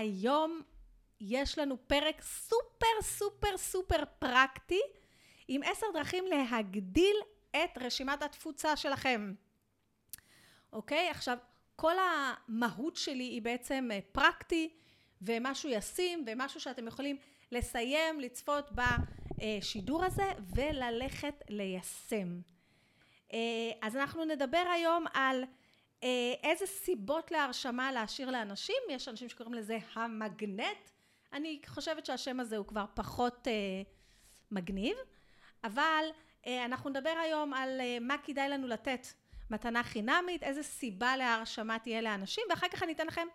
היום יש לנו פרק סופר סופר סופר פרקטי עם עשר דרכים להגדיל את רשימת התפוצה שלכם. אוקיי? עכשיו, כל המהות שלי היא בעצם אה, פרקטי ומשהו ישים ומשהו שאתם יכולים לסיים, לצפות בשידור הזה וללכת ליישם. אה, אז אנחנו נדבר היום על איזה סיבות להרשמה להשאיר לאנשים, יש אנשים שקוראים לזה המגנט, אני חושבת שהשם הזה הוא כבר פחות אה, מגניב, אבל אה, אנחנו נדבר היום על אה, מה כדאי לנו לתת מתנה חינמית, איזה סיבה להרשמה תהיה לאנשים, ואחר כך אני אתן לכם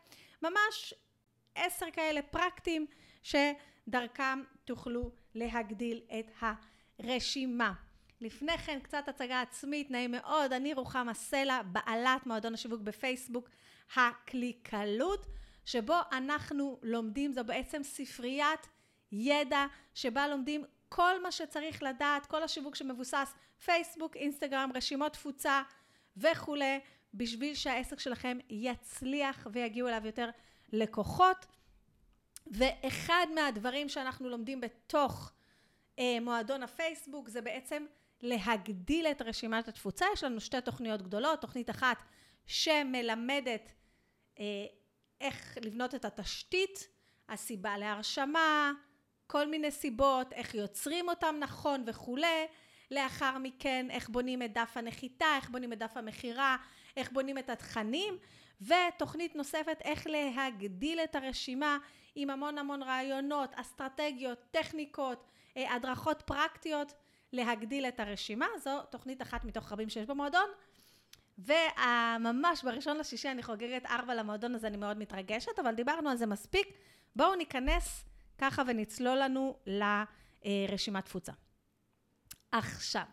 ממש עשר כאלה פרקטיים שדרכם תוכלו להגדיל את הרשימה. לפני כן קצת הצגה עצמית, נעים מאוד, אני רוחמה סלע, בעלת מועדון השיווק בפייסבוק, הקליקלות, שבו אנחנו לומדים, זו בעצם ספריית ידע שבה לומדים כל מה שצריך לדעת, כל השיווק שמבוסס פייסבוק, אינסטגרם, רשימות תפוצה וכולי, בשביל שהעסק שלכם יצליח ויגיעו אליו יותר לקוחות. ואחד מהדברים שאנחנו לומדים בתוך מועדון הפייסבוק זה בעצם להגדיל את רשימת התפוצה. יש לנו שתי תוכניות גדולות, תוכנית אחת שמלמדת אה, איך לבנות את התשתית, הסיבה להרשמה, כל מיני סיבות, איך יוצרים אותם נכון וכולי. לאחר מכן, איך בונים את דף הנחיתה, איך בונים את דף המכירה, איך בונים את התכנים, ותוכנית נוספת, איך להגדיל את הרשימה עם המון המון רעיונות, אסטרטגיות, טכניקות, אה, הדרכות פרקטיות, להגדיל את הרשימה. זו תוכנית אחת מתוך רבים שיש במועדון. וממש בראשון לשישי אני חוגגת ארבע למועדון הזה, אני מאוד מתרגשת, אבל דיברנו על זה מספיק. בואו ניכנס ככה ונצלול לנו לרשימת תפוצה. עכשיו,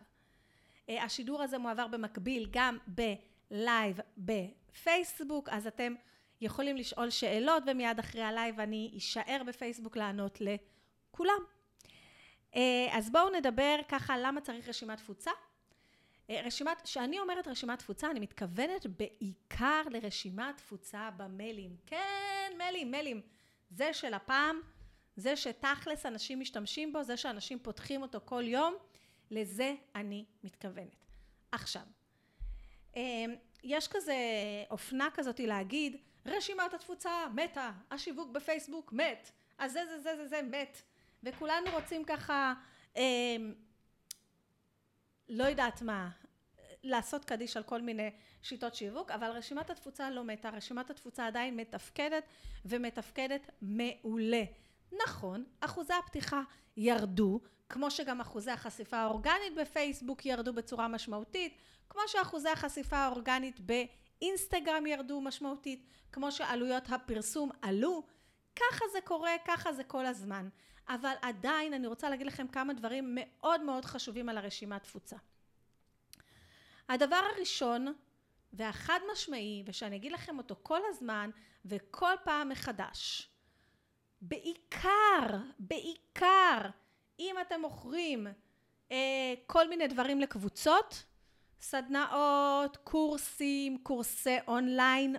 אה, השידור הזה מועבר במקביל גם בלייב בפייסבוק, אז אתם יכולים לשאול שאלות, ומיד אחרי הלייב אני אשאר בפייסבוק לענות לכולם. אה, אז בואו נדבר ככה למה צריך רשימת תפוצה. אה, רשימת, כשאני אומרת רשימת תפוצה, אני מתכוונת בעיקר לרשימת תפוצה במיילים. כן, מיילים, מיילים. זה של הפעם, זה שתכלס אנשים משתמשים בו, זה שאנשים פותחים אותו כל יום, לזה אני מתכוונת. עכשיו, אה, יש כזה אופנה כזאת להגיד, רשימת התפוצה מתה, השיווק בפייסבוק מת, אז זה זה זה זה זה מת, וכולנו רוצים ככה אה, לא יודעת מה, לעשות קדיש על כל מיני שיטות שיווק, אבל רשימת התפוצה לא מתה, רשימת התפוצה עדיין מתפקדת ומתפקדת מעולה. נכון, אחוזי הפתיחה ירדו, כמו שגם אחוזי החשיפה האורגנית בפייסבוק ירדו בצורה משמעותית, כמו שאחוזי החשיפה האורגנית באינסטגרם ירדו משמעותית, כמו שעלויות הפרסום עלו, ככה זה קורה, ככה זה כל הזמן. אבל עדיין אני רוצה להגיד לכם כמה דברים מאוד מאוד חשובים על הרשימת תפוצה. הדבר הראשון והחד משמעי, ושאני אגיד לכם אותו כל הזמן וכל פעם מחדש, בעיקר, בעיקר, אם אתם מוכרים אה, כל מיני דברים לקבוצות, סדנאות, קורסים, קורסי אונליין,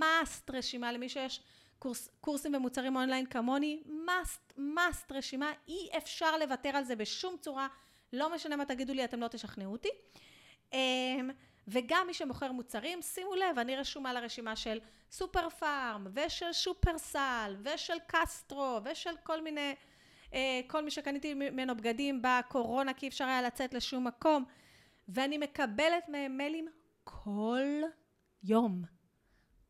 must רשימה למי שיש קורס, קורסים ומוצרים אונליין כמוני, must, must רשימה, אי אפשר לוותר על זה בשום צורה, לא משנה מה תגידו לי, אתם לא תשכנעו אותי. אמ, וגם מי שמוכר מוצרים, שימו לב, אני רשומה לרשימה של סופר פארם, ושל שופרסל, ושל קסטרו, ושל כל מיני, אה, כל מי שקניתי ממנו בגדים בקורונה, כי אפשר היה לצאת לשום מקום, ואני מקבלת מהם מיילים כל יום.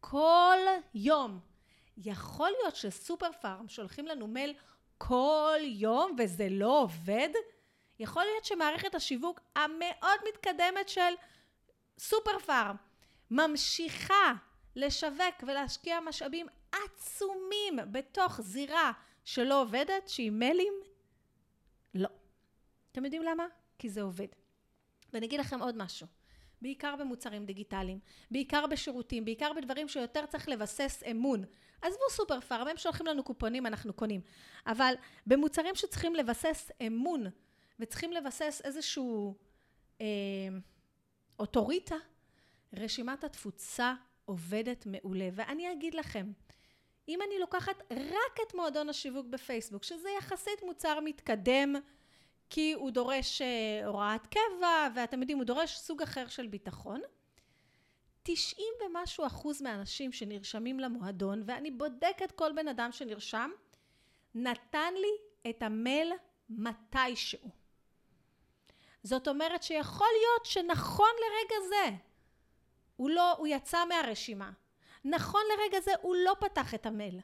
כל יום. יכול להיות שסופר פארם שולחים לנו מייל כל יום וזה לא עובד? יכול להיות שמערכת השיווק המאוד מתקדמת של סופר פארם ממשיכה לשווק ולהשקיע משאבים עצומים בתוך זירה שלא עובדת, שהיא מיילים? לא. אתם יודעים למה? כי זה עובד. ואני אגיד לכם עוד משהו. בעיקר במוצרים דיגיטליים, בעיקר בשירותים, בעיקר בדברים שיותר צריך לבסס אמון. עזבו סופר פארם, הם שולחים לנו קופונים, אנחנו קונים. אבל במוצרים שצריכים לבסס אמון וצריכים לבסס איזשהו אה, אוטוריטה, רשימת התפוצה עובדת מעולה. ואני אגיד לכם, אם אני לוקחת רק את מועדון השיווק בפייסבוק, שזה יחסית מוצר מתקדם, כי הוא דורש אה, הוראת קבע, ואתם יודעים, הוא דורש סוג אחר של ביטחון. 90 ומשהו אחוז מהאנשים שנרשמים למועדון, ואני בודקת כל בן אדם שנרשם, נתן לי את המייל מתישהו. זאת אומרת שיכול להיות שנכון לרגע זה, הוא לא, הוא יצא מהרשימה. נכון לרגע זה הוא לא פתח את המייל,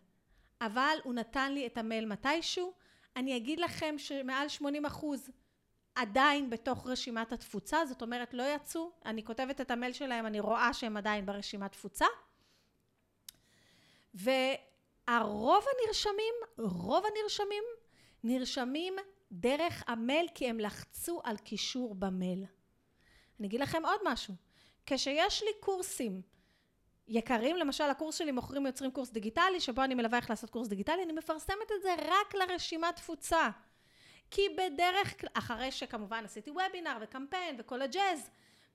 אבל הוא נתן לי את המייל מתישהו. אני אגיד לכם שמעל 80 אחוז עדיין בתוך רשימת התפוצה, זאת אומרת לא יצאו, אני כותבת את המייל שלהם, אני רואה שהם עדיין ברשימת תפוצה. והרוב הנרשמים, רוב הנרשמים, נרשמים דרך המייל כי הם לחצו על קישור במייל. אני אגיד לכם עוד משהו, כשיש לי קורסים יקרים, למשל הקורס שלי מוכרים ויוצרים קורס דיגיטלי, שבו אני מלווה איך לעשות קורס דיגיטלי, אני מפרסמת את זה רק לרשימת תפוצה. כי בדרך כלל, אחרי שכמובן עשיתי וובינר וקמפיין וכל הג'אז,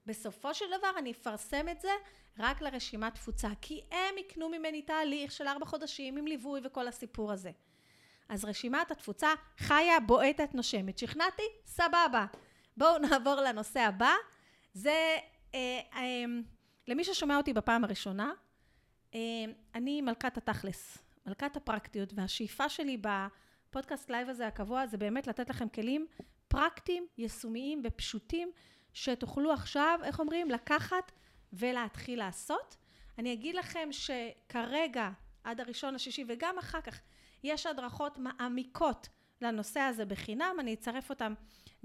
בסופו של דבר אני אפרסם את זה רק לרשימת תפוצה, כי הם יקנו ממני תהליך של ארבע חודשים עם ליווי וכל הסיפור הזה. אז רשימת התפוצה חיה, בועטת, נושמת. שכנעתי? סבבה. בואו נעבור לנושא הבא. זה, אה, אה, למי ששומע אותי בפעם הראשונה, אה, אני מלכת התכלס, מלכת הפרקטיות, והשאיפה שלי בפודקאסט לייב הזה הקבוע זה באמת לתת לכם כלים פרקטיים, יישומיים ופשוטים, שתוכלו עכשיו, איך אומרים, לקחת ולהתחיל לעשות. אני אגיד לכם שכרגע, עד הראשון לשישי וגם אחר כך, יש הדרכות מעמיקות לנושא הזה בחינם, אני אצרף אותם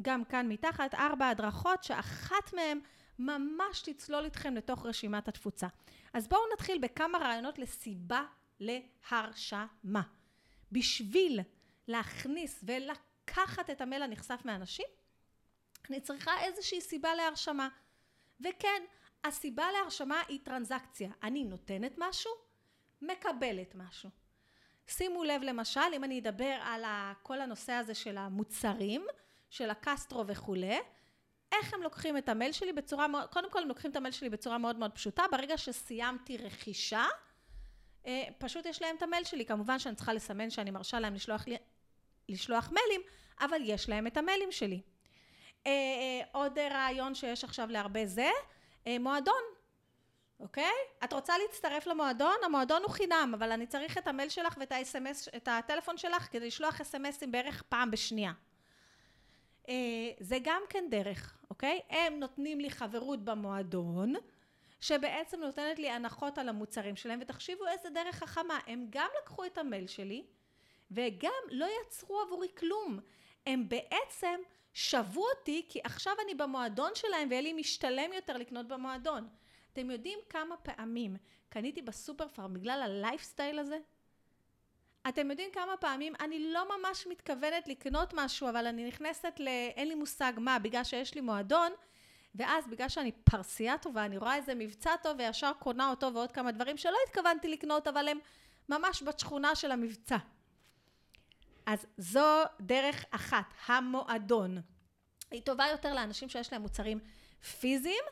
גם כאן מתחת, ארבע הדרכות שאחת מהן ממש תצלול איתכם לתוך רשימת התפוצה. אז בואו נתחיל בכמה רעיונות לסיבה להרשמה. בשביל להכניס ולקחת את המייל הנכסף מאנשים, אני צריכה איזושהי סיבה להרשמה. וכן, הסיבה להרשמה היא טרנזקציה. אני נותנת משהו, מקבלת משהו. שימו לב למשל, אם אני אדבר על כל הנושא הזה של המוצרים, של הקסטרו וכולי, איך הם לוקחים את המייל שלי בצורה מאוד, קודם כל הם לוקחים את המייל שלי בצורה מאוד מאוד פשוטה, ברגע שסיימתי רכישה, אה, פשוט יש להם את המייל שלי, כמובן שאני צריכה לסמן שאני מרשה להם לשלוח, לשלוח מיילים, אבל יש להם את המיילים שלי. אה, אה, עוד רעיון שיש עכשיו להרבה זה, מועדון. אוקיי? את רוצה להצטרף למועדון? המועדון הוא חינם, אבל אני צריך את המייל שלך ואת ה-SMS, את הטלפון שלך כדי לשלוח SMSים בערך פעם בשנייה. אה, זה גם כן דרך, אוקיי? הם נותנים לי חברות במועדון, שבעצם נותנת לי הנחות על המוצרים שלהם, ותחשיבו איזה דרך חכמה, הם גם לקחו את המייל שלי, וגם לא יצרו עבורי כלום. הם בעצם שבו אותי, כי עכשיו אני במועדון שלהם, ויהיה לי משתלם יותר לקנות במועדון. אתם יודעים כמה פעמים קניתי בסופר פארם בגלל הלייפסטייל הזה? אתם יודעים כמה פעמים אני לא ממש מתכוונת לקנות משהו, אבל אני נכנסת ל... אין לי מושג מה, בגלל שיש לי מועדון, ואז בגלל שאני פרסייה טובה, אני רואה איזה מבצע טוב וישר קונה אותו ועוד כמה דברים שלא התכוונתי לקנות, אבל הם ממש בשכונה של המבצע. אז זו דרך אחת, המועדון. היא טובה יותר לאנשים שיש להם מוצרים פיזיים,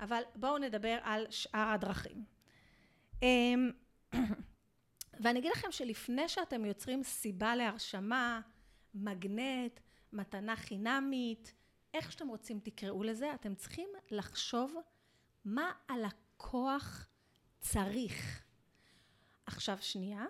אבל בואו נדבר על שאר הדרכים. ואני אגיד לכם שלפני שאתם יוצרים סיבה להרשמה, מגנט, מתנה חינמית, איך שאתם רוצים תקראו לזה, אתם צריכים לחשוב מה הלקוח צריך. עכשיו שנייה,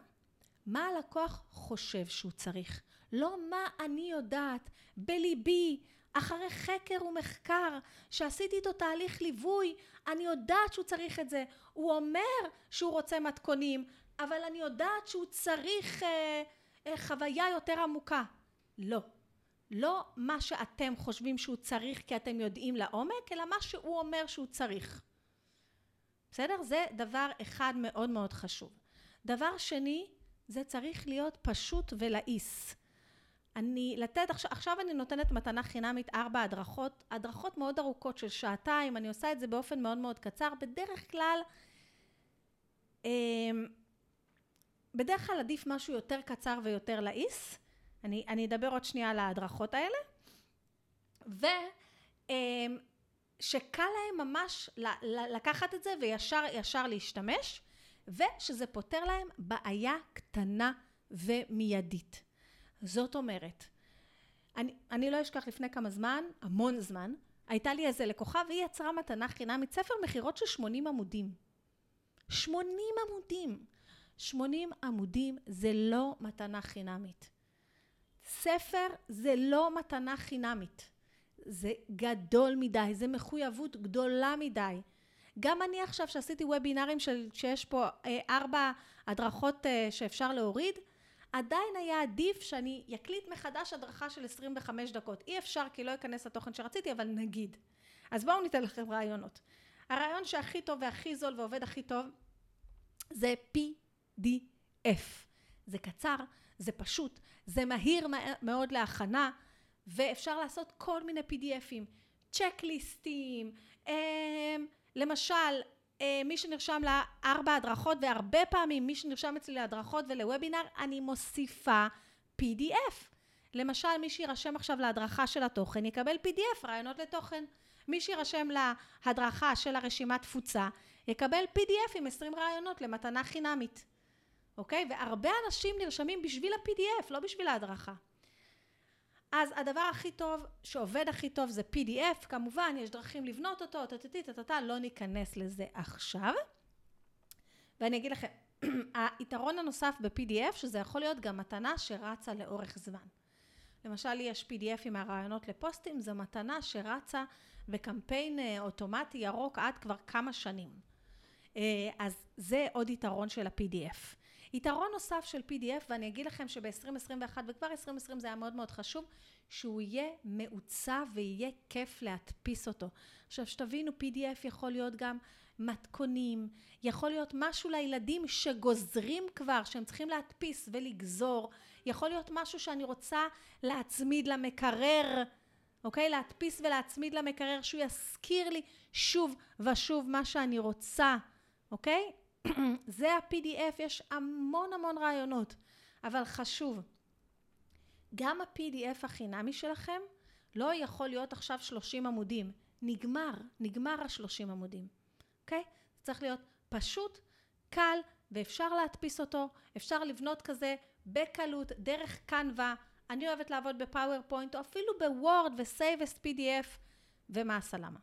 מה הלקוח חושב שהוא צריך, לא מה אני יודעת בליבי, אחרי חקר ומחקר, שעשיתי איתו תהליך ליווי, אני יודעת שהוא צריך את זה. הוא אומר שהוא רוצה מתכונים, אבל אני יודעת שהוא צריך אה, אה, חוויה יותר עמוקה. לא. לא מה שאתם חושבים שהוא צריך כי אתם יודעים לעומק, אלא מה שהוא אומר שהוא צריך. בסדר? זה דבר אחד מאוד מאוד חשוב. דבר שני, זה צריך להיות פשוט ולעיס. אני לתת, עכשיו, עכשיו אני נותנת מתנה חינמית ארבע הדרכות, הדרכות מאוד ארוכות של שעתיים, אני עושה את זה באופן מאוד מאוד קצר, בדרך כלל, אמ, בדרך כלל עדיף משהו יותר קצר ויותר לעיס, אני, אני אדבר עוד שנייה על ההדרכות האלה, ושקל אמ, להם ממש לקחת את זה וישר ישר להשתמש, ושזה פותר להם בעיה קטנה ומיידית. זאת אומרת, אני, אני לא אשכח לפני כמה זמן, המון זמן, הייתה לי איזה לקוחה והיא יצרה מתנה חינמית, ספר מכירות של 80 עמודים. 80 עמודים. 80 עמודים זה לא מתנה חינמית. ספר זה לא מתנה חינמית. זה גדול מדי, זה מחויבות גדולה מדי. גם אני עכשיו שעשיתי וובינארים של, שיש פה אה, ארבע הדרכות אה, שאפשר להוריד, עדיין היה עדיף שאני אקליט מחדש הדרכה של 25 דקות. אי אפשר כי לא ייכנס לתוכן שרציתי, אבל נגיד. אז בואו ניתן לכם רעיונות. הרעיון שהכי טוב והכי זול ועובד הכי טוב זה PDF. זה קצר, זה פשוט, זה מהיר מאוד להכנה, ואפשר לעשות כל מיני PDFים, צ'קליסטים, אמ, למשל, אה, מי שנרשם לארבע הדרכות, והרבה פעמים מי שנרשם אצלי להדרכות ולוובינר, אני מוסיפה PDF. למשל, מי שירשם עכשיו להדרכה של התוכן יקבל PDF, רעיונות לתוכן. מי שירשם להדרכה של הרשימת תפוצה יקבל PDF עם 20 רעיונות למתנה חינמית. אוקיי? והרבה אנשים נרשמים בשביל ה-PDF, לא בשביל ההדרכה. אז הדבר הכי טוב, שעובד הכי טוב זה PDF, כמובן יש דרכים לבנות אותו, טטטי, טטטה, לא ניכנס לזה עכשיו. ואני אגיד לכם, היתרון הנוסף ב-PDF, שזה יכול להיות גם מתנה שרצה לאורך זמן. למשל, לי יש PDF עם הרעיונות לפוסטים, זו מתנה שרצה בקמפיין אה, אוטומטי ירוק עד כבר כמה שנים. אה, אז זה עוד יתרון של ה-PDF. יתרון נוסף של PDF, ואני אגיד לכם שב-2021 וכבר 2020 זה היה מאוד מאוד חשוב, שהוא יהיה מעוצב ויהיה כיף להדפיס אותו. עכשיו שתבינו, PDF יכול להיות גם מתכונים, יכול להיות משהו לילדים שגוזרים כבר, שהם צריכים להדפיס ולגזור, יכול להיות משהו שאני רוצה להצמיד למקרר, אוקיי? להדפיס ולהצמיד למקרר, שהוא יזכיר לי שוב ושוב מה שאני רוצה, אוקיי? זה ה-PDF, יש המון המון רעיונות, אבל חשוב, גם ה-PDF החינמי שלכם לא יכול להיות עכשיו 30 עמודים, נגמר, נגמר ה-30 עמודים, אוקיי? זה צריך להיות פשוט, קל, ואפשר להדפיס אותו, אפשר לבנות כזה בקלות, דרך Canva, אני אוהבת לעבוד ב PowerPoint או אפילו ב Word ו save as PDF ומה הסלמה.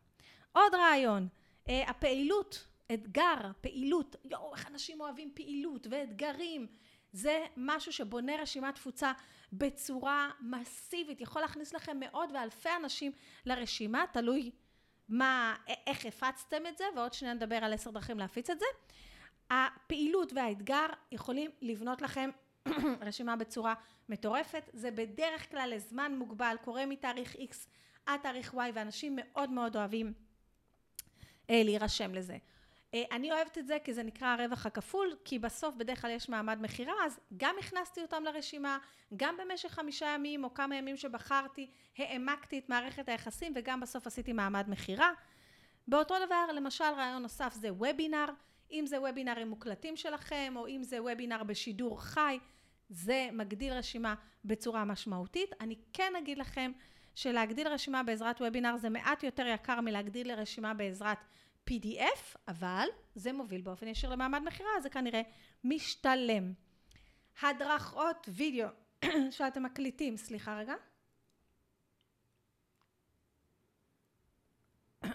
עוד רעיון, uh, הפעילות אתגר, פעילות, יואו, איך אנשים אוהבים פעילות ואתגרים. זה משהו שבונה רשימת תפוצה בצורה מסיבית, יכול להכניס לכם מאות ואלפי אנשים לרשימה, תלוי מה, איך הפצתם את זה, ועוד שניה נדבר על עשר דרכים להפיץ את זה. הפעילות והאתגר יכולים לבנות לכם רשימה בצורה מטורפת, זה בדרך כלל לזמן מוגבל, קורה מתאריך X עד תאריך Y, ואנשים מאוד מאוד אוהבים אה, להירשם לזה. אה, אני אוהבת את זה כי זה נקרא הרווח הכפול, כי בסוף בדרך כלל יש מעמד מכירה, אז גם הכנסתי אותם לרשימה, גם במשך חמישה ימים או כמה ימים שבחרתי, העמקתי את מערכת היחסים וגם בסוף עשיתי מעמד מכירה. באותו דבר, למשל רעיון נוסף זה וובינר, אם זה וובינרים מוקלטים שלכם, או אם זה וובינר בשידור חי, זה מגדיל רשימה בצורה משמעותית. אני כן אגיד לכם שלהגדיל רשימה בעזרת וובינר זה מעט יותר יקר מלהגדיל לרשימה בעזרת PDF, אבל זה מוביל באופן ישיר למעמד מכירה, זה כנראה משתלם. הדרכות וידאו שאתם מקליטים, סליחה רגע.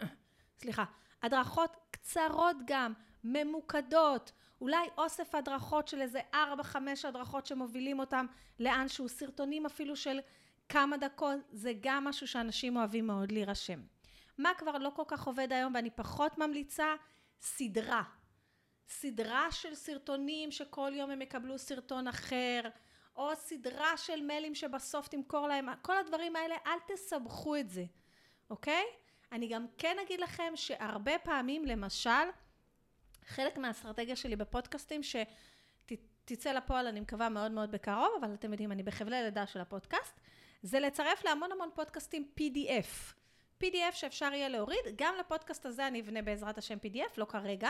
סליחה, הדרכות קצרות גם, ממוקדות, אולי אוסף הדרכות של איזה 4-5 הדרכות שמובילים אותם לאנשהו, סרטונים אפילו של כמה דקות, זה גם משהו שאנשים אוהבים מאוד להירשם. מה כבר לא כל כך עובד היום ואני פחות ממליצה? סדרה. סדרה של סרטונים שכל יום הם יקבלו סרטון אחר, או סדרה של מיילים שבסוף תמכור להם, כל הדברים האלה, אל תסבכו את זה, אוקיי? אני גם כן אגיד לכם שהרבה פעמים, למשל, חלק מהאסטרטגיה שלי בפודקאסטים, שתצא לפועל, אני מקווה מאוד מאוד בקרוב, אבל אתם יודעים, אני בחבלי לידה של הפודקאסט, זה לצרף להמון המון פודקאסטים PDF. PDF שאפשר יהיה להוריד, גם לפודקאסט הזה אני אבנה בעזרת השם PDF, לא כרגע.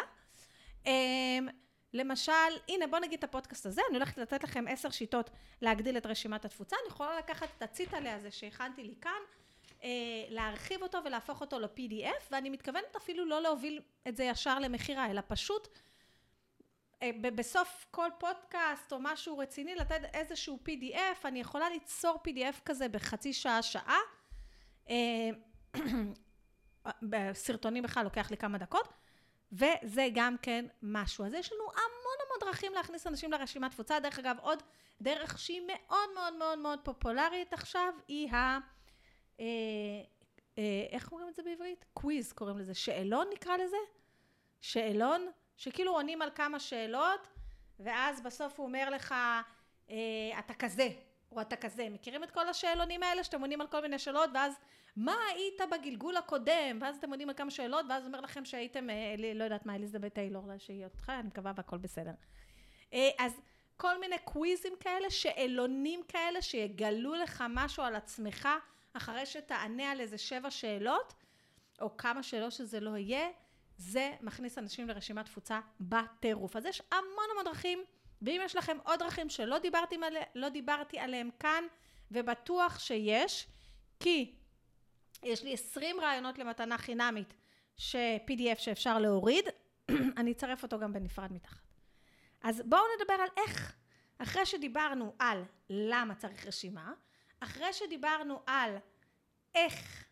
אמ, למשל, הנה בוא נגיד את הפודקאסט הזה, אני הולכת לתת לכם עשר שיטות להגדיל את רשימת התפוצה, אני יכולה לקחת את הציטלה הזה שהכנתי לי כאן, אה, להרחיב אותו ולהפוך אותו ל-PDF, ואני מתכוונת אפילו לא להוביל את זה ישר למכירה, אלא פשוט אה, בסוף כל פודקאסט או משהו רציני, לתת איזשהו PDF, אני יכולה ליצור PDF כזה בחצי שעה, שעה. אה, בסרטונים בכלל לוקח לי כמה דקות, וזה גם כן משהו. אז יש לנו המון המון דרכים להכניס אנשים לרשימת תפוצה. דרך אגב, עוד דרך שהיא מאוד מאוד מאוד מאוד פופולרית עכשיו, היא ה... אה, אה, איך קוראים את זה בעברית? קוויז קוראים לזה. שאלון נקרא לזה? שאלון, שכאילו עונים על כמה שאלות, ואז בסוף הוא אומר לך, אה, אתה כזה, או אתה כזה. מכירים את כל השאלונים האלה שאתם עונים על כל מיני שאלות, ואז מה היית בגלגול הקודם? ואז אתם עונים על כמה שאלות, ואז אומר לכם שהייתם, אה, לא יודעת מה, אליזבת טיילור, שהיא אותך, אני מקווה והכל בסדר. אה, אז כל מיני קוויזים כאלה, שאלונים כאלה, שיגלו לך משהו על עצמך, אחרי שתענה על איזה שבע שאלות, או כמה שאלות שזה לא יהיה, זה מכניס אנשים לרשימת תפוצה בטירוף. אז יש המון המון דרכים, ואם יש לכם עוד דרכים שלא דיברתי, לא דיברתי עליהם כאן, ובטוח שיש, כי יש לי 20 רעיונות למתנה חינמית, ש-PDF שאפשר להוריד, אני אצרף אותו גם בנפרד מתחת. אז בואו נדבר על איך, אחרי שדיברנו על למה צריך רשימה, אחרי שדיברנו על איך,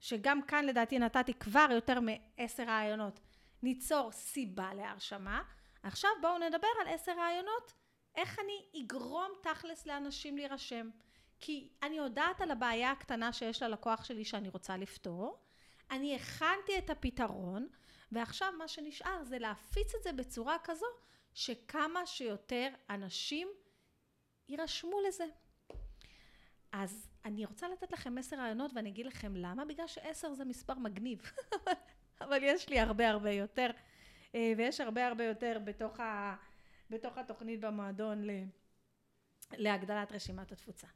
שגם כאן לדעתי נתתי כבר יותר מעשר רעיונות, ניצור סיבה להרשמה, עכשיו בואו נדבר על עשר רעיונות, איך אני אגרום תכלס לאנשים להירשם. כי אני יודעת על הבעיה הקטנה שיש ללקוח שלי שאני רוצה לפתור, אני הכנתי את הפתרון, ועכשיו מה שנשאר זה להפיץ את זה בצורה כזו שכמה שיותר אנשים יירשמו לזה. אז אני רוצה לתת לכם עשר רעיונות ואני אגיד לכם למה, בגלל שעשר זה מספר מגניב, אבל יש לי הרבה הרבה יותר, ויש הרבה הרבה יותר בתוך, ה, בתוך התוכנית במועדון להגדלת רשימת התפוצה.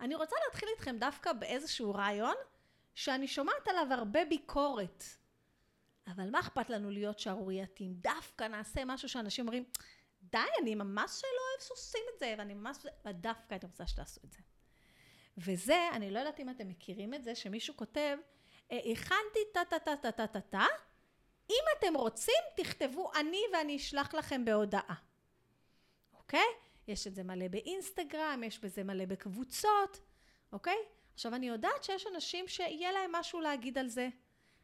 אני רוצה להתחיל איתכם דווקא באיזשהו רעיון שאני שומעת עליו הרבה ביקורת. אבל מה אכפת לנו להיות שערורייתיים? דווקא נעשה משהו שאנשים אומרים, די, אני ממש לא אוהב שעושים את זה, ואני ממש... ודווקא אני רוצה שתעשו את זה. וזה, אני לא יודעת אם אתם מכירים את זה, שמישהו כותב, אה, הכנתי טה-טה-טה-טה-טה-טה, אם אתם רוצים, תכתבו אני ואני אשלח לכם בהודעה. אוקיי? יש את זה מלא באינסטגרם, יש בזה מלא בקבוצות, אוקיי? עכשיו, אני יודעת שיש אנשים שיהיה להם משהו להגיד על זה,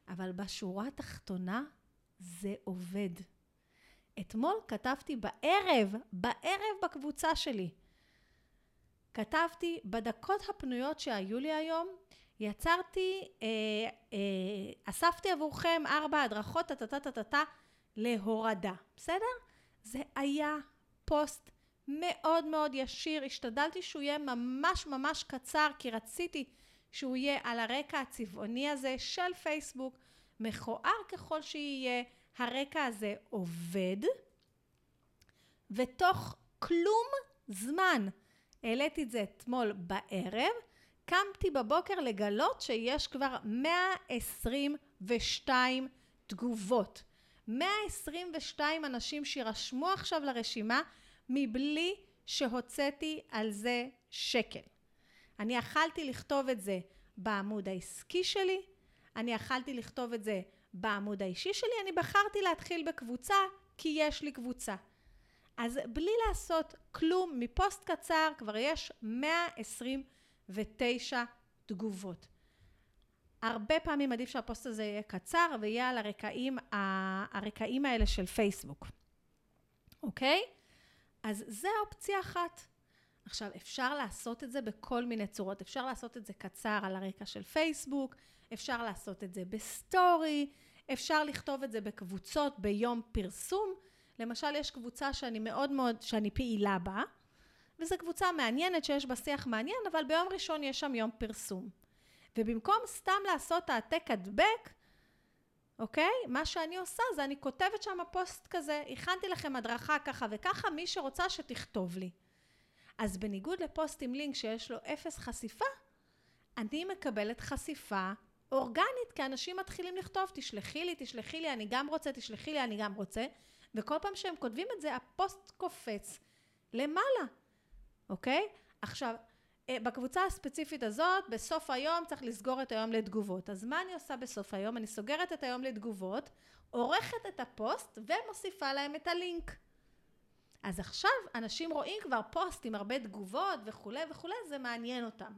אבל בשורה התחתונה זה עובד. אתמול כתבתי בערב, בערב בקבוצה שלי. כתבתי, בדקות הפנויות שהיו לי היום, יצרתי, אה, אה, אספתי עבורכם ארבע הדרכות, טה-טה-טה-טה, להורדה, בסדר? זה היה פוסט מאוד מאוד ישיר, השתדלתי שהוא יהיה ממש ממש קצר, כי רציתי שהוא יהיה על הרקע הצבעוני הזה של פייסבוק, מכוער ככל שיהיה, הרקע הזה עובד, ותוך כלום זמן, העליתי את זה אתמול בערב, קמתי בבוקר לגלות שיש כבר 122 תגובות. 122 אנשים שירשמו עכשיו לרשימה מבלי שהוצאתי על זה שקל. אני יכלתי לכתוב את זה בעמוד העסקי שלי, אני יכלתי לכתוב את זה בעמוד האישי שלי, אני בחרתי להתחיל בקבוצה כי יש לי קבוצה. אז בלי לעשות כלום, מפוסט קצר כבר יש 129 תגובות. הרבה פעמים עדיף שהפוסט הזה יהיה קצר ויהיה על הרקעים, הרקעים האלה של פייסבוק, אוקיי? אז זה אופציה אחת. עכשיו, אפשר לעשות את זה בכל מיני צורות. אפשר לעשות את זה קצר על הרקע של פייסבוק, אפשר לעשות את זה בסטורי, אפשר לכתוב את זה בקבוצות ביום פרסום. למשל, יש קבוצה שאני מאוד מאוד, שאני פעילה בה, וזו קבוצה מעניינת שיש בה שיח מעניין, אבל ביום ראשון יש שם יום פרסום. ובמקום סתם לעשות העתק הדבק, אוקיי? מה שאני עושה זה אני כותבת שם פוסט כזה, הכנתי לכם הדרכה ככה וככה, מי שרוצה שתכתוב לי. אז בניגוד לפוסט עם לינק שיש לו אפס חשיפה, אני מקבלת חשיפה אורגנית, כי אנשים מתחילים לכתוב, תשלחי לי, תשלחי לי, אני גם רוצה, תשלחי לי, אני גם רוצה, וכל פעם שהם כותבים את זה, הפוסט קופץ למעלה, אוקיי? עכשיו, אה, בקבוצה הספציפית הזאת, בסוף היום צריך לסגור את היום לתגובות. אז מה אני עושה בסוף היום? אני סוגרת את היום לתגובות, עורכת את הפוסט ומוסיפה להם את הלינק, אז עכשיו אנשים רואים כבר פוסט עם הרבה תגובות וכולי וכולי, זה מעניין אותם.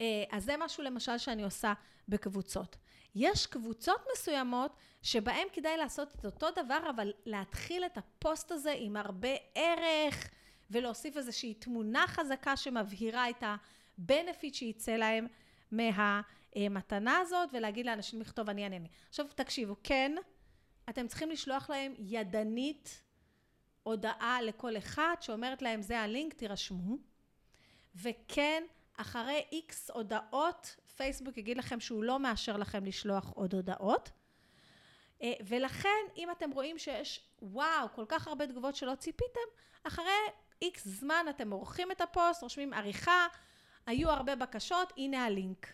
אה, אז זה משהו למשל שאני עושה בקבוצות. יש קבוצות מסוימות שבהן כדאי לעשות את אותו דבר, אבל להתחיל את הפוסט הזה עם הרבה ערך, ולהוסיף איזושהי תמונה חזקה שמבהירה את ה-benefit שיצא להם מהמתנה הזאת, ולהגיד לאנשים לכתוב אני אענה. עכשיו תקשיבו, כן, אתם צריכים לשלוח להם ידנית הודעה לכל אחד שאומרת להם זה הלינק, תירשמו. וכן, אחרי איקס הודעות, פייסבוק יגיד לכם שהוא לא מאשר לכם לשלוח עוד הודעות. אה, ולכן, אם אתם רואים שיש, וואו, כל כך הרבה תגובות שלא ציפיתם, אחרי איקס זמן אתם עורכים את הפוסט, רושמים עריכה, היו הרבה בקשות, הנה הלינק.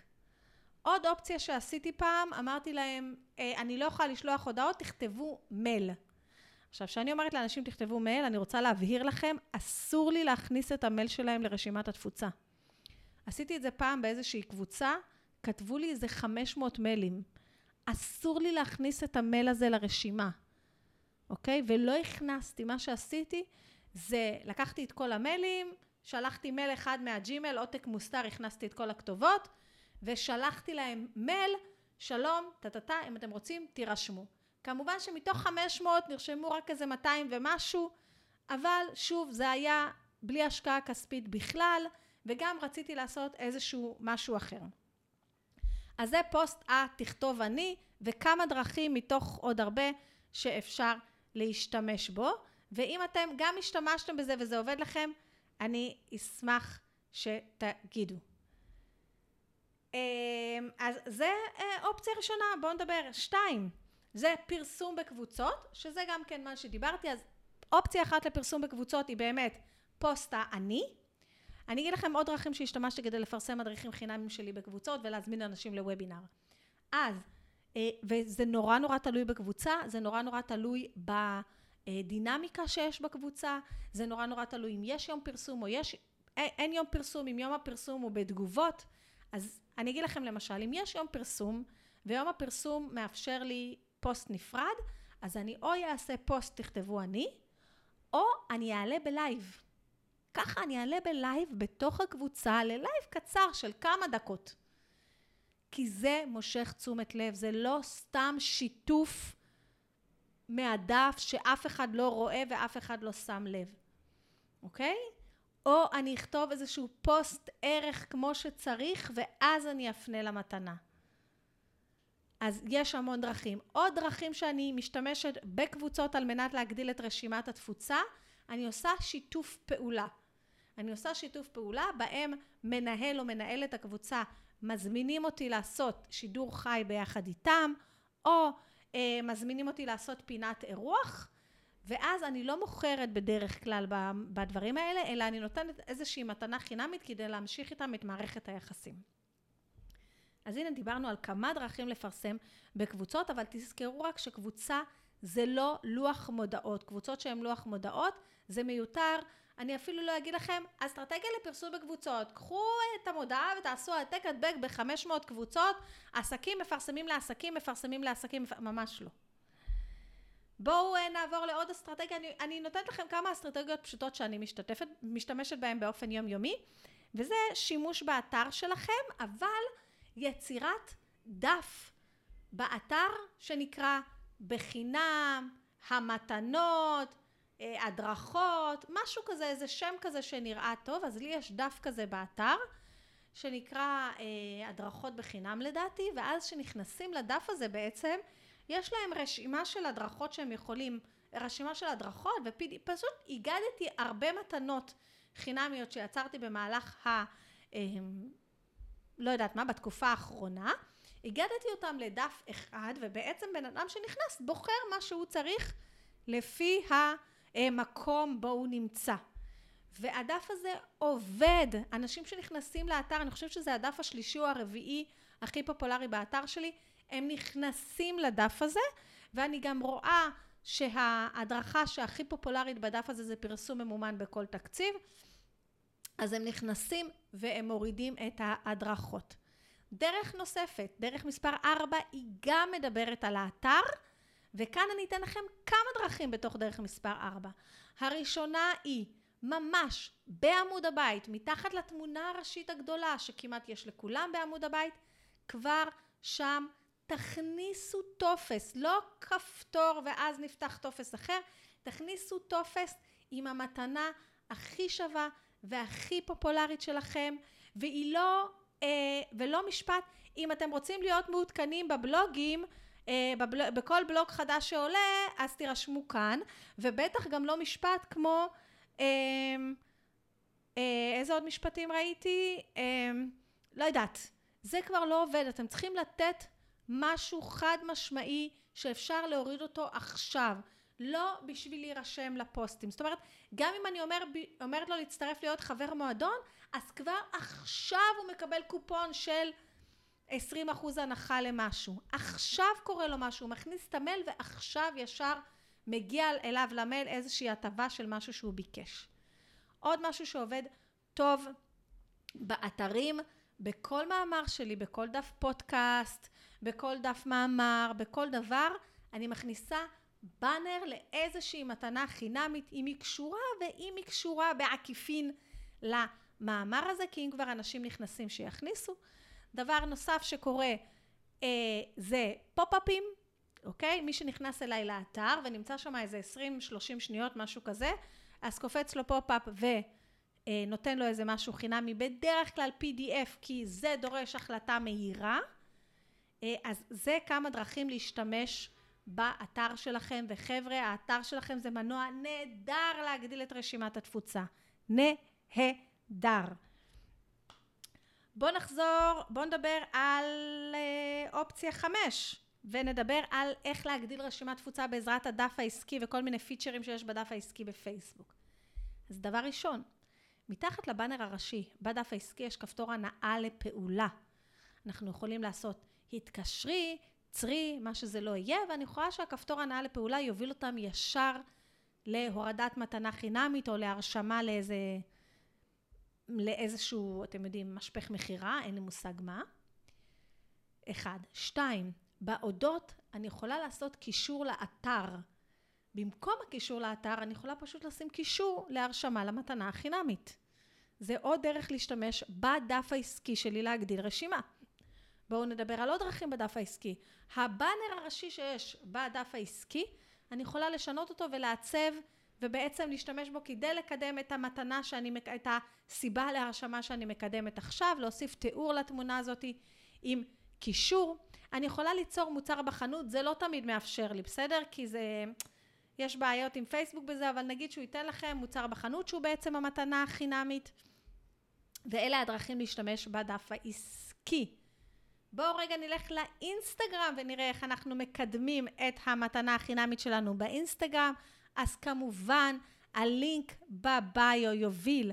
עוד אופציה שעשיתי פעם, אמרתי להם, אה, אני לא יכולה לשלוח הודעות, תכתבו מייל. עכשיו, כשאני אומרת לאנשים תכתבו מייל, אני רוצה להבהיר לכם, אסור לי להכניס את המייל שלהם לרשימת התפוצה. עשיתי את זה פעם באיזושהי קבוצה, כתבו לי איזה 500 מיילים. אסור לי להכניס את המייל הזה לרשימה, אוקיי? ולא הכנסתי. מה שעשיתי זה לקחתי את כל המיילים, שלחתי מייל אחד מהג'ימל, עותק מוסתר, הכנסתי את כל הכתובות, ושלחתי להם מייל, שלום, טה-טה-טה, אם אתם רוצים, תירשמו. כמובן שמתוך 500 נרשמו רק איזה 200 ומשהו, אבל שוב, זה היה בלי השקעה כספית בכלל, וגם רציתי לעשות איזשהו משהו אחר. אז זה פוסט התכתוב אני, וכמה דרכים מתוך עוד הרבה שאפשר להשתמש בו. ואם אתם גם השתמשתם בזה וזה עובד לכם, אני אשמח שתגידו. אמ, אז זה אה, אופציה ראשונה, בואו נדבר. שתיים, זה פרסום בקבוצות, שזה גם כן מה שדיברתי, אז אופציה אחת לפרסום בקבוצות היא באמת פוסטה אני. אני אגיד לכם עוד דרכים שהשתמשתי כדי לפרסם מדריכים חינמים שלי בקבוצות ולהזמין אנשים לוובינר. אז, אה, וזה נורא נורא תלוי בקבוצה, זה נורא נורא תלוי בדינמיקה שיש בקבוצה, זה נורא נורא תלוי אם יש יום פרסום או יש, אין יום פרסום, אם יום הפרסום הוא בתגובות, אז אני אגיד לכם למשל, אם יש יום פרסום, ויום הפרסום מאפשר לי פוסט נפרד, אז אני או אעשה פוסט תכתבו אני, או אני אעלה בלייב. ככה אני אעלה בלייב בתוך הקבוצה ללייב קצר של כמה דקות. כי זה מושך תשומת לב, זה לא סתם שיתוף מהדף שאף אחד לא רואה ואף אחד לא שם לב, אוקיי? או אני אכתוב איזשהו פוסט ערך כמו שצריך ואז אני אפנה למתנה. אז יש המון דרכים. עוד דרכים שאני משתמשת בקבוצות על מנת להגדיל את רשימת התפוצה, אני עושה שיתוף פעולה. אני עושה שיתוף פעולה בהם מנהל או מנהלת הקבוצה מזמינים אותי לעשות שידור חי ביחד איתם, או אה, מזמינים אותי לעשות פינת אירוח, ואז אני לא מוכרת בדרך כלל בדברים האלה, אלא אני נותנת איזושהי מתנה חינמית כדי להמשיך איתם את מערכת היחסים. אז הנה דיברנו על כמה דרכים לפרסם בקבוצות, אבל תזכרו רק שקבוצה זה לא לוח מודעות. קבוצות שהן לוח מודעות זה מיותר. אני אפילו לא אגיד לכם, אסטרטגיה לפרסום בקבוצות. קחו את המודעה ותעשו העתק הדבק ב-500 קבוצות, עסקים מפרסמים לעסקים, מפרסמים לעסקים, ממש לא. בואו אה, נעבור לעוד אסטרטגיה, אני, אני נותנת לכם כמה אסטרטגיות פשוטות שאני משתתפת, משתמשת בהן באופן יומיומי, וזה שימוש באתר שלכם, אבל יצירת דף באתר שנקרא בחינם, המתנות, הדרכות, משהו כזה, איזה שם כזה שנראה טוב, אז לי יש דף כזה באתר שנקרא אה, הדרכות בחינם לדעתי, ואז כשנכנסים לדף הזה בעצם, יש להם רשימה של הדרכות שהם יכולים, רשימה של הדרכות, ופשוט הגדתי הרבה מתנות חינמיות שיצרתי במהלך ה... אה, לא יודעת מה, בתקופה האחרונה, הגדתי אותם לדף אחד, ובעצם בן אדם שנכנס בוחר מה שהוא צריך לפי המקום בו הוא נמצא. והדף הזה עובד. אנשים שנכנסים לאתר, אני חושבת שזה הדף השלישי או הרביעי הכי פופולרי באתר שלי, הם נכנסים לדף הזה, ואני גם רואה שההדרכה שהכי פופולרית בדף הזה זה פרסום ממומן בכל תקציב. אז הם נכנסים והם מורידים את ההדרכות. דרך נוספת, דרך מספר 4, היא גם מדברת על האתר וכאן אני אתן לכם כמה דרכים בתוך דרך מספר 4. הראשונה היא ממש בעמוד הבית, מתחת לתמונה הראשית הגדולה שכמעט יש לכולם בעמוד הבית, כבר שם תכניסו טופס, לא כפתור ואז נפתח טופס אחר, תכניסו טופס עם המתנה הכי שווה והכי פופולרית שלכם, והיא לא, אה, ולא משפט, אם אתם רוצים להיות מעודכנים בבלוגים, בבל... בכל בלוג חדש שעולה, אז תירשמו כאן, ובטח גם לא משפט כמו, אה, אה, איזה עוד משפטים ראיתי? אה, לא יודעת. זה כבר לא עובד, אתם צריכים לתת משהו חד משמעי שאפשר להוריד אותו עכשיו. לא בשביל להירשם לפוסטים. זאת אומרת, גם אם אני אומר, אומרת לו להצטרף להיות חבר מועדון, אז כבר עכשיו הוא מקבל קופון של 20% הנחה למשהו. עכשיו קורה לו משהו, הוא מכניס את המייל ועכשיו ישר מגיע אליו למייל איזושהי הטבה של משהו שהוא ביקש. עוד משהו שעובד טוב באתרים, בכל מאמר שלי, בכל דף פודקאסט, בכל דף מאמר, בכל דבר, אני מכניסה באנר לאיזושהי מתנה חינמית, אם היא קשורה ואם היא קשורה בעקיפין למאמר הזה, כי אם כבר אנשים נכנסים שיכניסו. דבר נוסף שקורה אה, זה פופ-אפים, אוקיי? מי שנכנס אליי לאתר ונמצא שם איזה 20-30 שניות, משהו כזה, אז קופץ לו pop-up ונותן לו איזה משהו חינמי, בדרך כלל PDF, כי זה דורש החלטה מהירה. אה, אז זה כמה דרכים להשתמש באתר שלכם, וחבר'ה, האתר שלכם זה מנוע נהדר להגדיל את רשימת התפוצה. נהדר. בואו נחזור, בואו נדבר על אה, אופציה חמש, ונדבר על איך להגדיל רשימת תפוצה בעזרת הדף העסקי וכל מיני פיצ'רים שיש בדף העסקי בפייסבוק. אז דבר ראשון, מתחת לבאנר הראשי, בדף העסקי יש כפתור הנאה לפעולה. אנחנו יכולים לעשות התקשרי, צרי, מה שזה לא יהיה, ואני יכולה שהכפתור הנאה לפעולה יוביל אותם ישר להורדת מתנה חינמית או להרשמה לאיזה, לאיזשהו, אתם יודעים, משפך מכירה, אין לי מושג מה. אחד. שתיים, באודות אני יכולה לעשות קישור לאתר. במקום הקישור לאתר אני יכולה פשוט לשים קישור להרשמה למתנה החינמית. זה עוד דרך להשתמש בדף העסקי שלי להגדיל רשימה. בואו נדבר על עוד דרכים בדף העסקי. הבאנר הראשי שיש בדף העסקי, אני יכולה לשנות אותו ולעצב ובעצם להשתמש בו כדי לקדם את המתנה שאני, את הסיבה להרשמה שאני מקדמת עכשיו, להוסיף תיאור לתמונה הזאת עם קישור. אני יכולה ליצור מוצר בחנות, זה לא תמיד מאפשר לי, בסדר? כי זה... יש בעיות עם פייסבוק בזה, אבל נגיד שהוא ייתן לכם מוצר בחנות שהוא בעצם המתנה החינמית. ואלה הדרכים להשתמש בדף העסקי. בואו רגע נלך לאינסטגרם ונראה איך אנחנו מקדמים את המתנה החינמית שלנו באינסטגרם. אז כמובן, הלינק בביו יוביל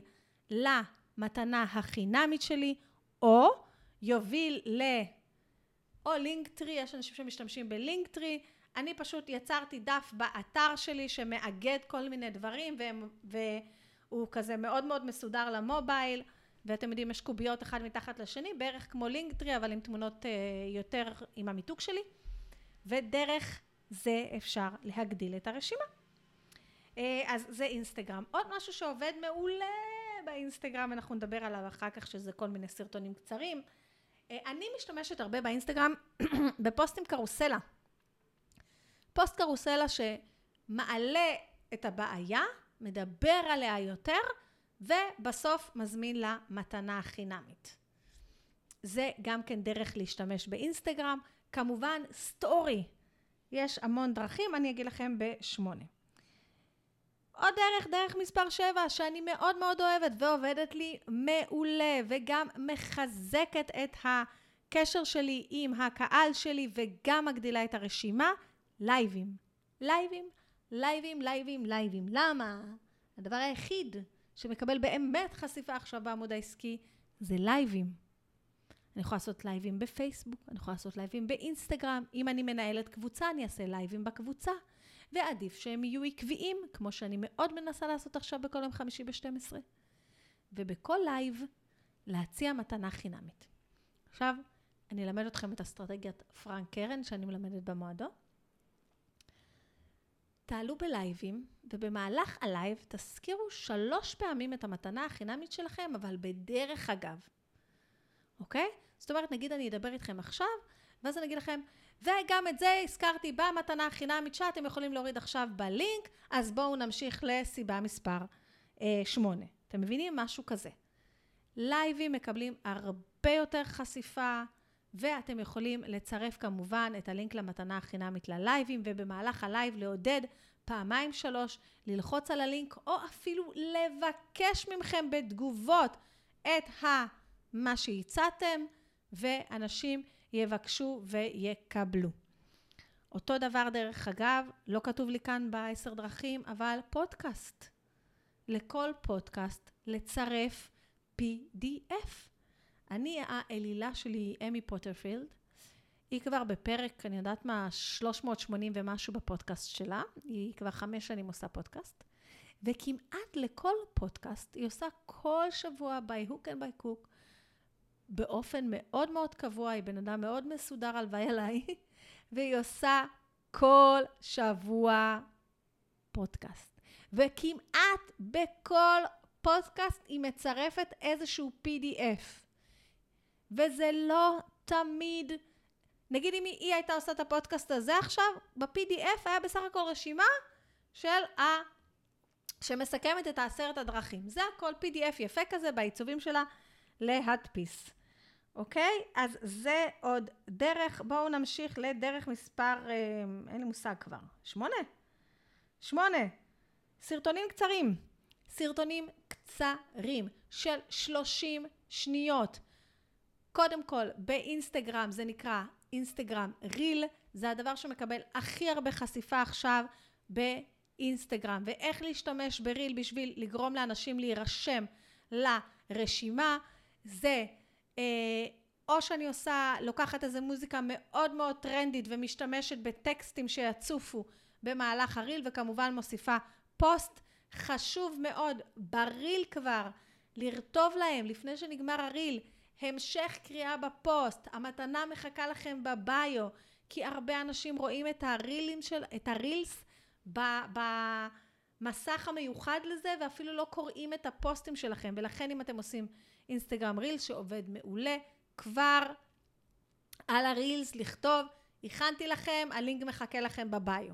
למתנה החינמית שלי, או יוביל ל... או לינקטרי, יש אנשים שמשתמשים בלינקטרי. אני פשוט יצרתי דף באתר שלי שמאגד כל מיני דברים, והם, והוא כזה מאוד מאוד מסודר למובייל. ואתם יודעים, יש קוביות אחד מתחת לשני, בערך כמו לינקטרי, אבל עם תמונות אה, יותר עם המיתוג שלי, ודרך זה אפשר להגדיל את הרשימה. אה, אז זה אינסטגרם. עוד משהו שעובד מעולה באינסטגרם, אנחנו נדבר עליו אחר כך, שזה כל מיני סרטונים קצרים. אה, אני משתמשת הרבה באינסטגרם בפוסטים קרוסלה. פוסט קרוסלה שמעלה את הבעיה, מדבר עליה יותר, ובסוף מזמין למתנה חינמית. זה גם כן דרך להשתמש באינסטגרם. כמובן, סטורי. יש המון דרכים, אני אגיד לכם בשמונה. עוד דרך, דרך מספר 7, שאני מאוד מאוד אוהבת ועובדת לי מעולה וגם מחזקת את הקשר שלי עם הקהל שלי וגם מגדילה את הרשימה, לייבים. לייבים, לייבים, לייבים, לייבים. למה? הדבר היחיד שמקבל באמת חשיפה עכשיו בעמוד העסקי, זה לייבים. אני יכולה לעשות לייבים בפייסבוק, אני יכולה לעשות לייבים באינסטגרם. אם אני מנהלת קבוצה, אני אעשה לייבים בקבוצה. ועדיף שהם יהיו עקביים, כמו שאני מאוד מנסה לעשות עכשיו בכל יום חמישי ב-12. ובכל לייב, להציע מתנה חינמית. עכשיו, אני אלמד אתכם את אסטרטגיית פרנק קרן, שאני מלמדת במועדון. תעלו בלייבים, ובמהלך הלייב תזכירו שלוש פעמים את המתנה החינמית שלכם, אבל בדרך אגב. אוקיי? זאת אומרת, נגיד אני אדבר איתכם עכשיו, ואז אני אגיד לכם, וגם את זה הזכרתי במתנה החינמית שאתם יכולים להוריד עכשיו בלינק, אז בואו נמשיך לסיבה מספר אה, 8. אתם מבינים? משהו כזה. לייבים מקבלים הרבה יותר חשיפה, ואתם יכולים לצרף כמובן את הלינק למתנה החינמית ללייבים, ובמהלך הלייב לעודד פעמיים שלוש, ללחוץ על הלינק, או אפילו לבקש מכם בתגובות את. מה שהצעתם, ואנשים יבקשו ויקבלו. אותו דבר דרך אגב, לא כתוב לי כאן בעשר דרכים, אבל פודקאסט. לכל פודקאסט לצרף PDF. אני, האלילה שלי היא איימי פורטרפילד. היא כבר בפרק, אני יודעת מה, 380 ומשהו בפודקאסט שלה. היא כבר חמש שנים עושה פודקאסט. וכמעט לכל פודקאסט היא עושה כל שבוע by hook and by cook באופן מאוד מאוד קבוע, היא בן אדם מאוד מסודר הלוואי עליי, והיא עושה כל שבוע פודקאסט. וכמעט בכל פודקאסט היא מצרפת איזשהו PDF. וזה לא תמיד, נגיד אם היא הייתה עושה את הפודקאסט הזה עכשיו, ב-PDF היה בסך הכל רשימה של ה... שמסכמת את העשרת הדרכים. זה הכל PDF יפה כזה בעיצובים שלה להדפיס. אוקיי? אז זה עוד דרך, בואו נמשיך לדרך מספר, אה, אין לי מושג כבר, שמונה. שמונה. סרטונים קצרים. סרטונים קצרים של 30 שניות. קודם כל, באינסטגרם זה נקרא אינסטגרם ריל, זה הדבר שמקבל הכי הרבה חשיפה עכשיו באינסטגרם. ואיך להשתמש בריל בשביל לגרום לאנשים להירשם לרשימה, זה או שאני עושה, לוקחת איזה מוזיקה מאוד מאוד טרנדית ומשתמשת בטקסטים שיצופו במהלך הריל וכמובן מוסיפה פוסט. חשוב מאוד בריל כבר לרטוב להם לפני שנגמר הריל המשך קריאה בפוסט, המתנה מחכה לכם בביו, כי הרבה אנשים רואים את הרילים של, את הרילס במסך המיוחד לזה ואפילו לא קוראים את הפוסטים שלכם ולכן אם אתם עושים אינסטגרם רילס שעובד מעולה. כבר על הרילס לכתוב, הכנתי לכם, הלינק מחכה לכם בביו.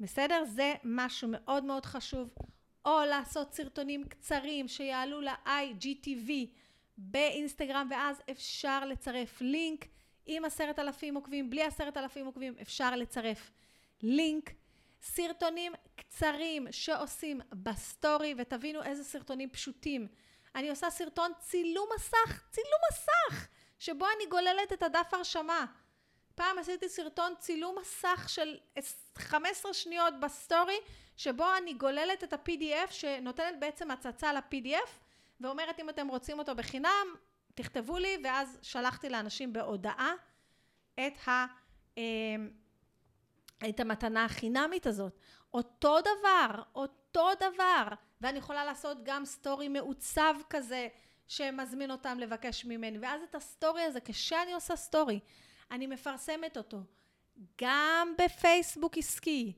בסדר? זה משהו מאוד מאוד חשוב. או לעשות סרטונים קצרים שיעלו ל-IGTV באינסטגרם ואז אפשר לצרף לינק עם עשרת אלפים עוקבים, בלי עשרת אלפים עוקבים אפשר לצרף לינק. סרטונים קצרים שעושים בסטורי ותבינו איזה סרטונים פשוטים אני עושה סרטון צילום מסך, צילום מסך, שבו אני גוללת את הדף הרשמה. פעם עשיתי סרטון צילום מסך של 15 שניות בסטורי, שבו אני גוללת את ה-PDF שנותנת בעצם הצצה ל-PDF, ואומרת אם אתם רוצים אותו בחינם, תכתבו לי, ואז שלחתי לאנשים בהודעה את, ה, אה, את המתנה החינמית הזאת. אותו דבר, אותו דבר. ואני יכולה לעשות גם סטורי מעוצב כזה שמזמין אותם לבקש ממני. ואז את הסטורי הזה כשאני עושה סטורי אני מפרסמת אותו. גם בפייסבוק עסקי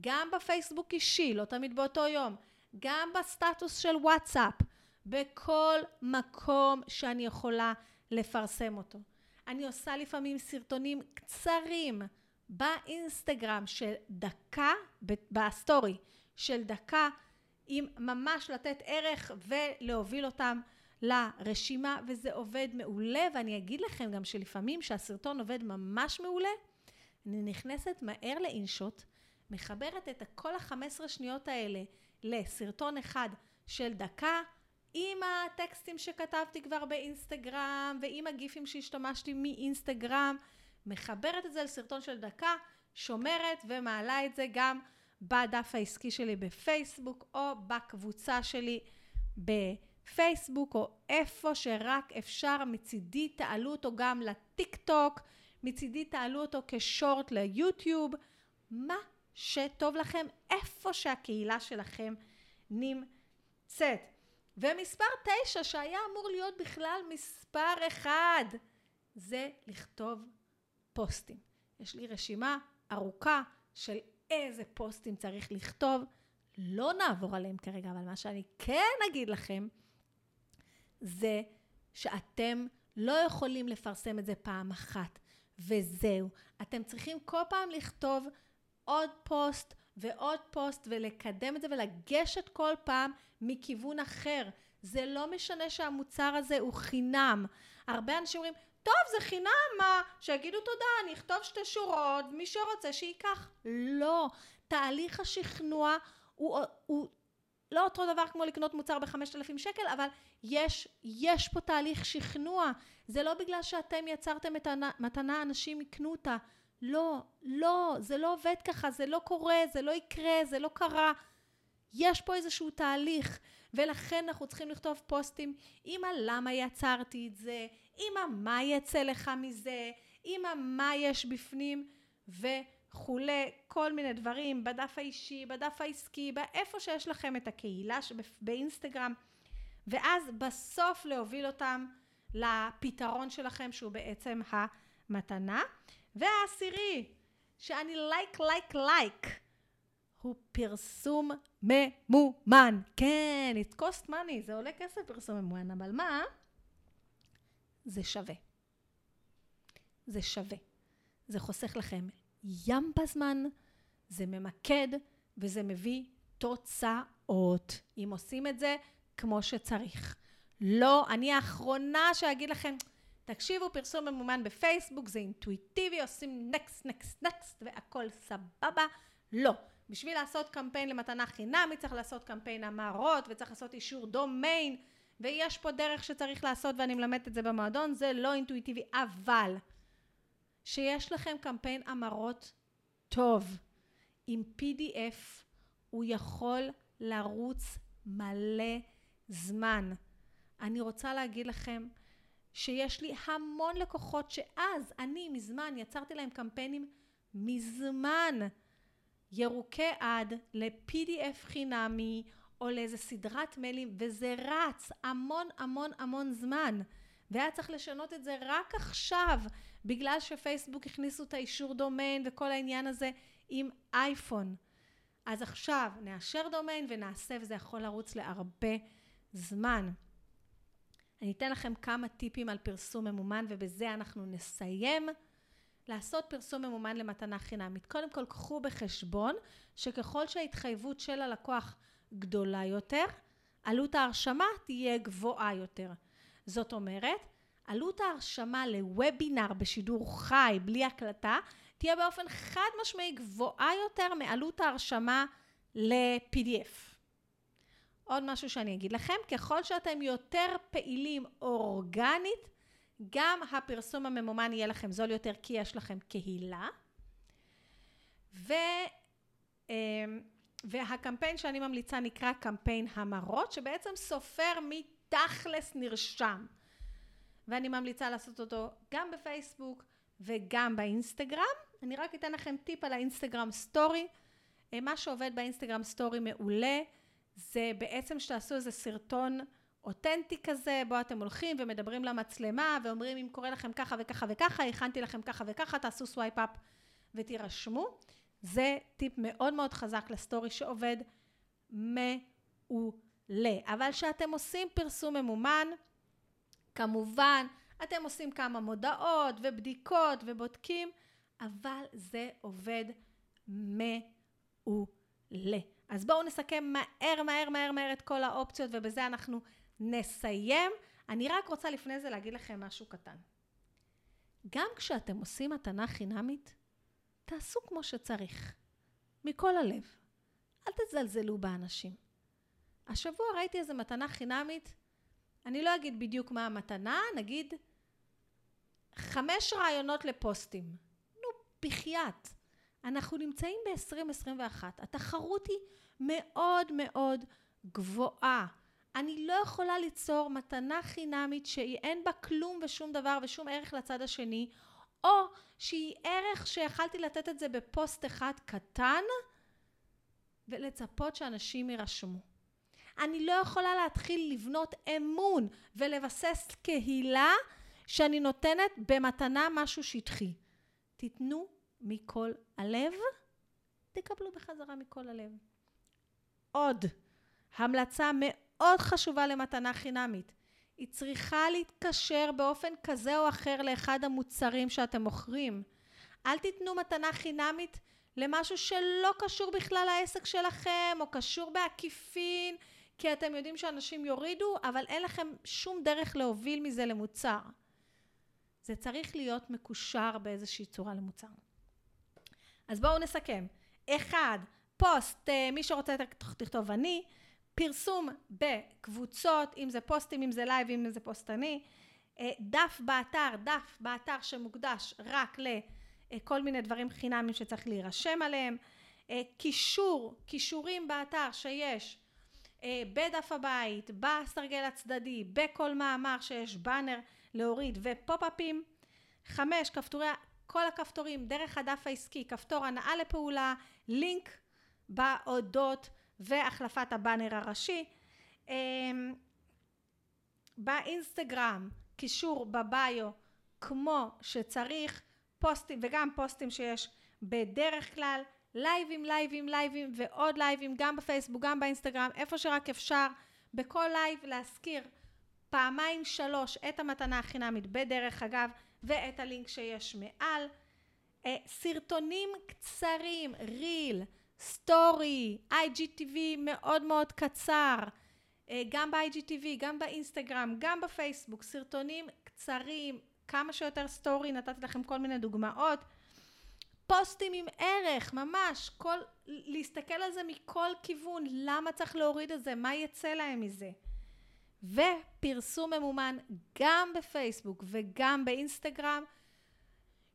גם בפייסבוק אישי לא תמיד באותו יום גם בסטטוס של וואטסאפ בכל מקום שאני יכולה לפרסם אותו. אני עושה לפעמים סרטונים קצרים באינסטגרם של דקה בסטורי של דקה עם ממש לתת ערך ולהוביל אותם לרשימה וזה עובד מעולה. ואני אגיד לכם גם שלפעמים שהסרטון עובד ממש מעולה אני נכנסת מהר ל InShot מחברת את כל ה-15 שניות האלה לסרטון אחד של דקה עם הטקסטים שכתבתי כבר באינסטגרם ועם הגיפים שהשתמשתי מאינסטגרם מחברת את זה לסרטון של דקה שומרת ומעלה את זה גם בדף העסקי שלי בפייסבוק או בקבוצה שלי בפייסבוק או איפה שרק אפשר מצידי תעלו אותו גם לטיק טוק מצידי תעלו אותו כשורט ליוטיוב. מה שטוב לכם איפה שהקהילה שלכם נמצאת. ומספר תשע שהיה אמור להיות בכלל מספר אחד זה לכתוב פוסטים. יש לי רשימה ארוכה של איזה פוסטים צריך לכתוב. לא נעבור עליהם כרגע, אבל מה שאני כן אגיד לכם, זה שאתם לא יכולים לפרסם את זה פעם אחת, וזהו. אתם צריכים כל פעם לכתוב עוד פוסט ועוד פוסט ולקדם את זה ולגשת כל פעם מכיוון אחר. זה לא משנה שהמוצר הזה הוא חינם. הרבה אנשים אומרים, טוב, זה חינם, מה? שיגידו תודה, אני אכתוב שתי שורות, מי שרוצה שייקח. לא. תהליך השכנוע הוא, הוא לא אותו דבר כמו לקנות מוצר בחמשת אלפים שקל, אבל יש, יש פה תהליך שכנוע. זה לא בגלל שאתם יצרתם את המתנה, אנשים יקנו אותה. לא, לא, זה לא עובד ככה, זה לא קורה, זה לא יקרה, זה לא קרה. יש פה איזשהו תהליך, ולכן אנחנו צריכים לכתוב פוסטים עם הלמה יצרתי את זה, עם המה יצא לך מזה, עם המה יש בפנים, וכולי, כל מיני דברים, בדף האישי, בדף העסקי, באיפה שיש לכם את הקהילה באינסטגרם, ואז בסוף להוביל אותם לפתרון שלכם שהוא בעצם המתנה. והעשירי, שאני like, like, like, הוא פרסום ממומן. כן, it cost money, זה עולה כסף פרסום ממומן, אבל מה? זה שווה. זה שווה. זה חוסך לכם ים בזמן, זה ממקד וזה מביא תוצאות. אם עושים את זה כמו שצריך. לא, אני האחרונה שאגיד לכם, תקשיבו, פרסום ממומן בפייסבוק זה אינטואיטיבי, עושים נקסט, נקסט, נקסט והכל סבבה. לא. בשביל לעשות קמפיין למתנה חינמית צריך לעשות קמפיין המרות וצריך לעשות אישור דומיין ויש פה דרך שצריך לעשות ואני מלמדת את זה במועדון, זה לא אינטואיטיבי, אבל שיש לכם קמפיין המרות טוב עם PDF הוא יכול לרוץ מלא זמן. אני רוצה להגיד לכם שיש לי המון לקוחות שאז אני מזמן יצרתי להם קמפיינים מזמן ירוקי עד ל-PDF חינמי או לאיזה סדרת מיילים וזה רץ המון המון המון זמן והיה צריך לשנות את זה רק עכשיו בגלל שפייסבוק הכניסו את האישור דומיין וכל העניין הזה עם אייפון אז עכשיו נאשר דומיין ונעשה וזה יכול לרוץ להרבה זמן אני אתן לכם כמה טיפים על פרסום ממומן ובזה אנחנו נסיים. לעשות פרסום ממומן למתנה חינמית. קודם כל קחו בחשבון שככל שההתחייבות של הלקוח גדולה יותר, עלות ההרשמה תהיה גבוהה יותר. זאת אומרת, עלות ההרשמה לוובינר בשידור חי בלי הקלטה תהיה באופן חד משמעי גבוהה יותר מעלות ההרשמה ל-PDF. עוד משהו שאני אגיד לכם, ככל שאתם יותר פעילים אורגנית, גם הפרסום הממומן יהיה לכם זול יותר כי יש לכם קהילה. ו, אמ, והקמפיין שאני ממליצה נקרא קמפיין המרות, שבעצם סופר מי תכלס נרשם. ואני ממליצה לעשות אותו גם בפייסבוק וגם באינסטגרם. אני רק אתן לכם טיפ על האינסטגרם סטורי. אה, מה שעובד באינסטגרם סטורי מעולה. זה בעצם שתעשו איזה סרטון אותנטי כזה, בו אתם הולכים ומדברים למצלמה ואומרים אם קורה לכם ככה וככה וככה, הכנתי לכם ככה וככה, תעשו swipe up ותירשמו. זה טיפ מאוד מאוד חזק לסטורי שעובד מעולה. אבל כשאתם עושים פרסום ממומן, כמובן, אתם עושים כמה מודעות ובדיקות ובודקים, אבל זה עובד מעולה. אז בואו נסכם מהר מהר מהר מהר את כל האופציות ובזה אנחנו נסיים. אני רק רוצה לפני זה להגיד לכם משהו קטן. גם כשאתם עושים מתנה חינמית, תעשו כמו שצריך. מכל הלב. אל תזלזלו באנשים. השבוע ראיתי איזה מתנה חינמית, אני לא אגיד בדיוק מה המתנה, נגיד חמש רעיונות לפוסטים. נו, בחייאת. אנחנו נמצאים ב-2021, התחרות היא מאוד מאוד גבוהה. אני לא יכולה ליצור מתנה חינמית שאין בה כלום ושום דבר ושום ערך לצד השני, או שהיא ערך שיכלתי לתת את זה בפוסט אחד קטן ולצפות שאנשים יירשמו. אני לא יכולה להתחיל לבנות אמון ולבסס קהילה שאני נותנת במתנה משהו שטחי. תיתנו מכל הלב תקבלו בחזרה מכל הלב. עוד, המלצה מאוד חשובה למתנה חינמית. היא צריכה להתקשר באופן כזה או אחר לאחד המוצרים שאתם מוכרים. אל תיתנו מתנה חינמית למשהו שלא קשור בכלל לעסק שלכם, או קשור בעקיפין, כי אתם יודעים שאנשים יורידו, אבל אין לכם שום דרך להוביל מזה למוצר. זה צריך להיות מקושר באיזושהי צורה למוצר. אז בואו נסכם. אחד, פוסט, אה, מי שרוצה תכתוב אני, פרסום בקבוצות, אם זה פוסטים, אם זה לייב, אם זה פוסטני, אה, דף באתר, דף באתר שמוקדש רק לכל מיני דברים חינמים שצריך להירשם עליהם, אה, קישור, קישורים באתר שיש בדף הבית, בסרגל הצדדי, בכל מאמר שיש באנר להוריד ופופ-אפים. חמש, כפתורי, כל הכפתורים דרך הדף העסקי, כפתור הנעה לפעולה, לינק באודות והחלפת הבאנר הראשי. אמ, באינסטגרם, קישור בביו כמו שצריך, פוסטים וגם פוסטים שיש בדרך כלל, לייבים, לייבים, לייבים ועוד לייבים גם בפייסבוק, גם באינסטגרם, איפה שרק אפשר, בכל לייב להזכיר פעמיים שלוש את המתנה החינמית בדרך אגב ואת הלינק שיש מעל. אה, סרטונים קצרים, reel, סטורי, IGTV מאוד מאוד קצר, אה, גם ב-IGTV, גם באינסטגרם, גם בפייסבוק, סרטונים קצרים, כמה שיותר סטורי, נתתי לכם כל מיני דוגמאות. פוסטים עם ערך, ממש, כל, להסתכל על זה מכל כיוון, למה צריך להוריד את זה, מה יצא להם מזה. ופרסום ממומן גם בפייסבוק וגם באינסטגרם,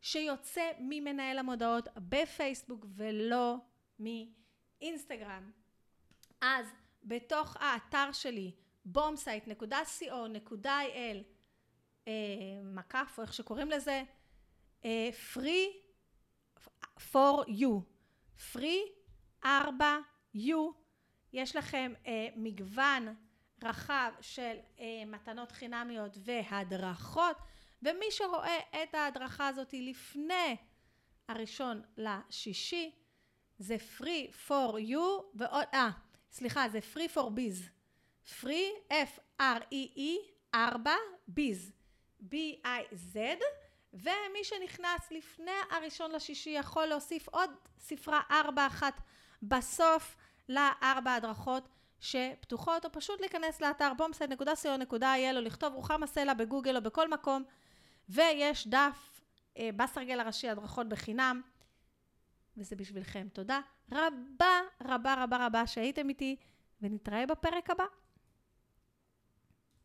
שיוצא ממנהל המודעות בפייסבוק ולא מאינסטגרם. אז בתוך האתר שלי bombsite.co.il אה, מקף או איך שקוראים לזה אה, free for you free 4u יש לכם אה, מגוון רחב של מתנות חינמיות והדרכות ומי שרואה את ההדרכה הזאת לפני הראשון לשישי זה free for you ועוד, אה, סליחה, זה free for biz. free, F-R-E-E, 4, biz. B-I-Z, ומי שנכנס לפני הראשון לשישי יכול להוסיף עוד ספרה 4 אחת בסוף לארבע הדרכות שפתוחות, או פשוט להיכנס לאתר bombsite.co.il או לכתוב רוחמה סלע בגוגל או בכל מקום, ויש דף אה, בסרגל הראשי הדרכות בחינם. וזה בשבילכם. תודה רבה רבה רבה רבה שהייתם איתי, ונתראה בפרק הבא.